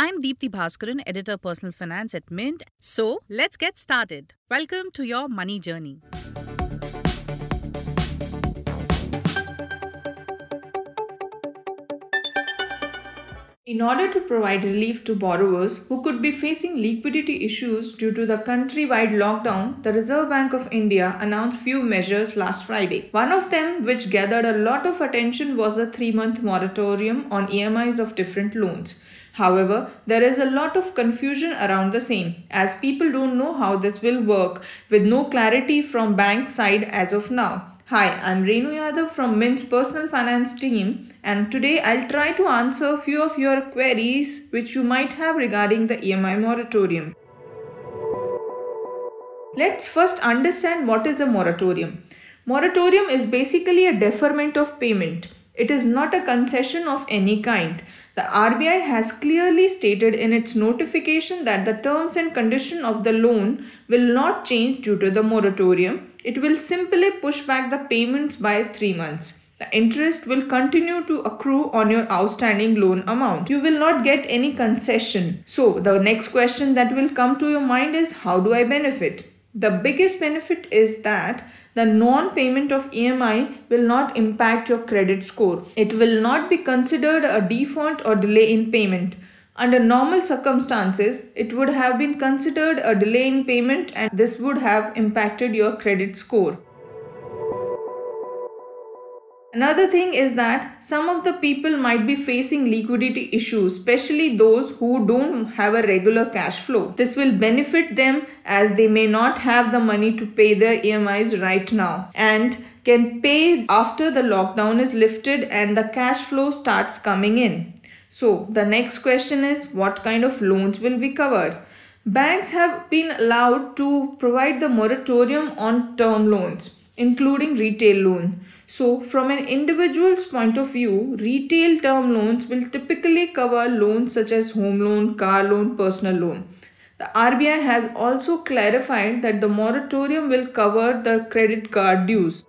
I'm Deepthi Bhaskaran, editor personal finance at Mint. So let's get started. Welcome to your money journey. In order to provide relief to borrowers who could be facing liquidity issues due to the countrywide lockdown, the Reserve Bank of India announced few measures last Friday. One of them, which gathered a lot of attention, was a three month moratorium on EMIs of different loans. However, there is a lot of confusion around the same as people don't know how this will work with no clarity from bank side as of now. Hi, I'm Renu Yadav from Mint's personal finance team and today I'll try to answer a few of your queries which you might have regarding the EMI moratorium. Let's first understand what is a moratorium. Moratorium is basically a deferment of payment. It is not a concession of any kind. The RBI has clearly stated in its notification that the terms and condition of the loan will not change due to the moratorium. It will simply push back the payments by 3 months. The interest will continue to accrue on your outstanding loan amount. You will not get any concession. So, the next question that will come to your mind is how do I benefit? The biggest benefit is that the non payment of EMI will not impact your credit score. It will not be considered a default or delay in payment. Under normal circumstances, it would have been considered a delay in payment and this would have impacted your credit score. Another thing is that some of the people might be facing liquidity issues, especially those who don't have a regular cash flow. This will benefit them as they may not have the money to pay their EMIs right now and can pay after the lockdown is lifted and the cash flow starts coming in. So, the next question is what kind of loans will be covered? Banks have been allowed to provide the moratorium on term loans, including retail loan. So, from an individual's point of view, retail term loans will typically cover loans such as home loan, car loan, personal loan. The RBI has also clarified that the moratorium will cover the credit card dues.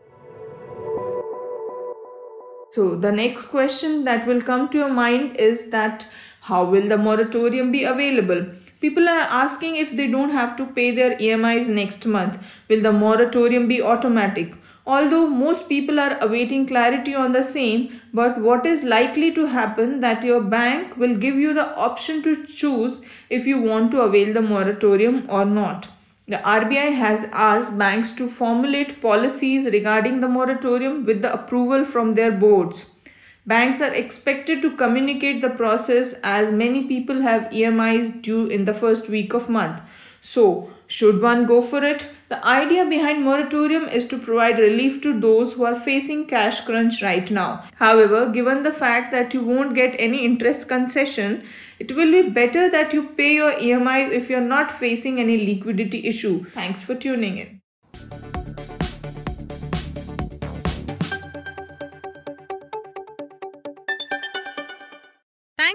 So, the next question that will come to your mind is that how will the moratorium be available? People are asking if they don't have to pay their EMIs next month. Will the moratorium be automatic? Although most people are awaiting clarity on the same but what is likely to happen that your bank will give you the option to choose if you want to avail the moratorium or not the RBI has asked banks to formulate policies regarding the moratorium with the approval from their boards. Banks are expected to communicate the process as many people have EMIs due in the first week of month. So, should one go for it? The idea behind moratorium is to provide relief to those who are facing cash crunch right now. However, given the fact that you won't get any interest concession, it will be better that you pay your EMIs if you're not facing any liquidity issue. Thanks for tuning in.